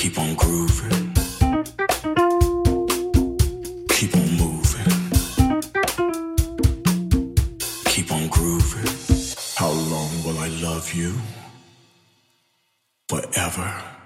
Keep on grooving. Keep on moving. Keep on grooving. How long will I love you? Forever.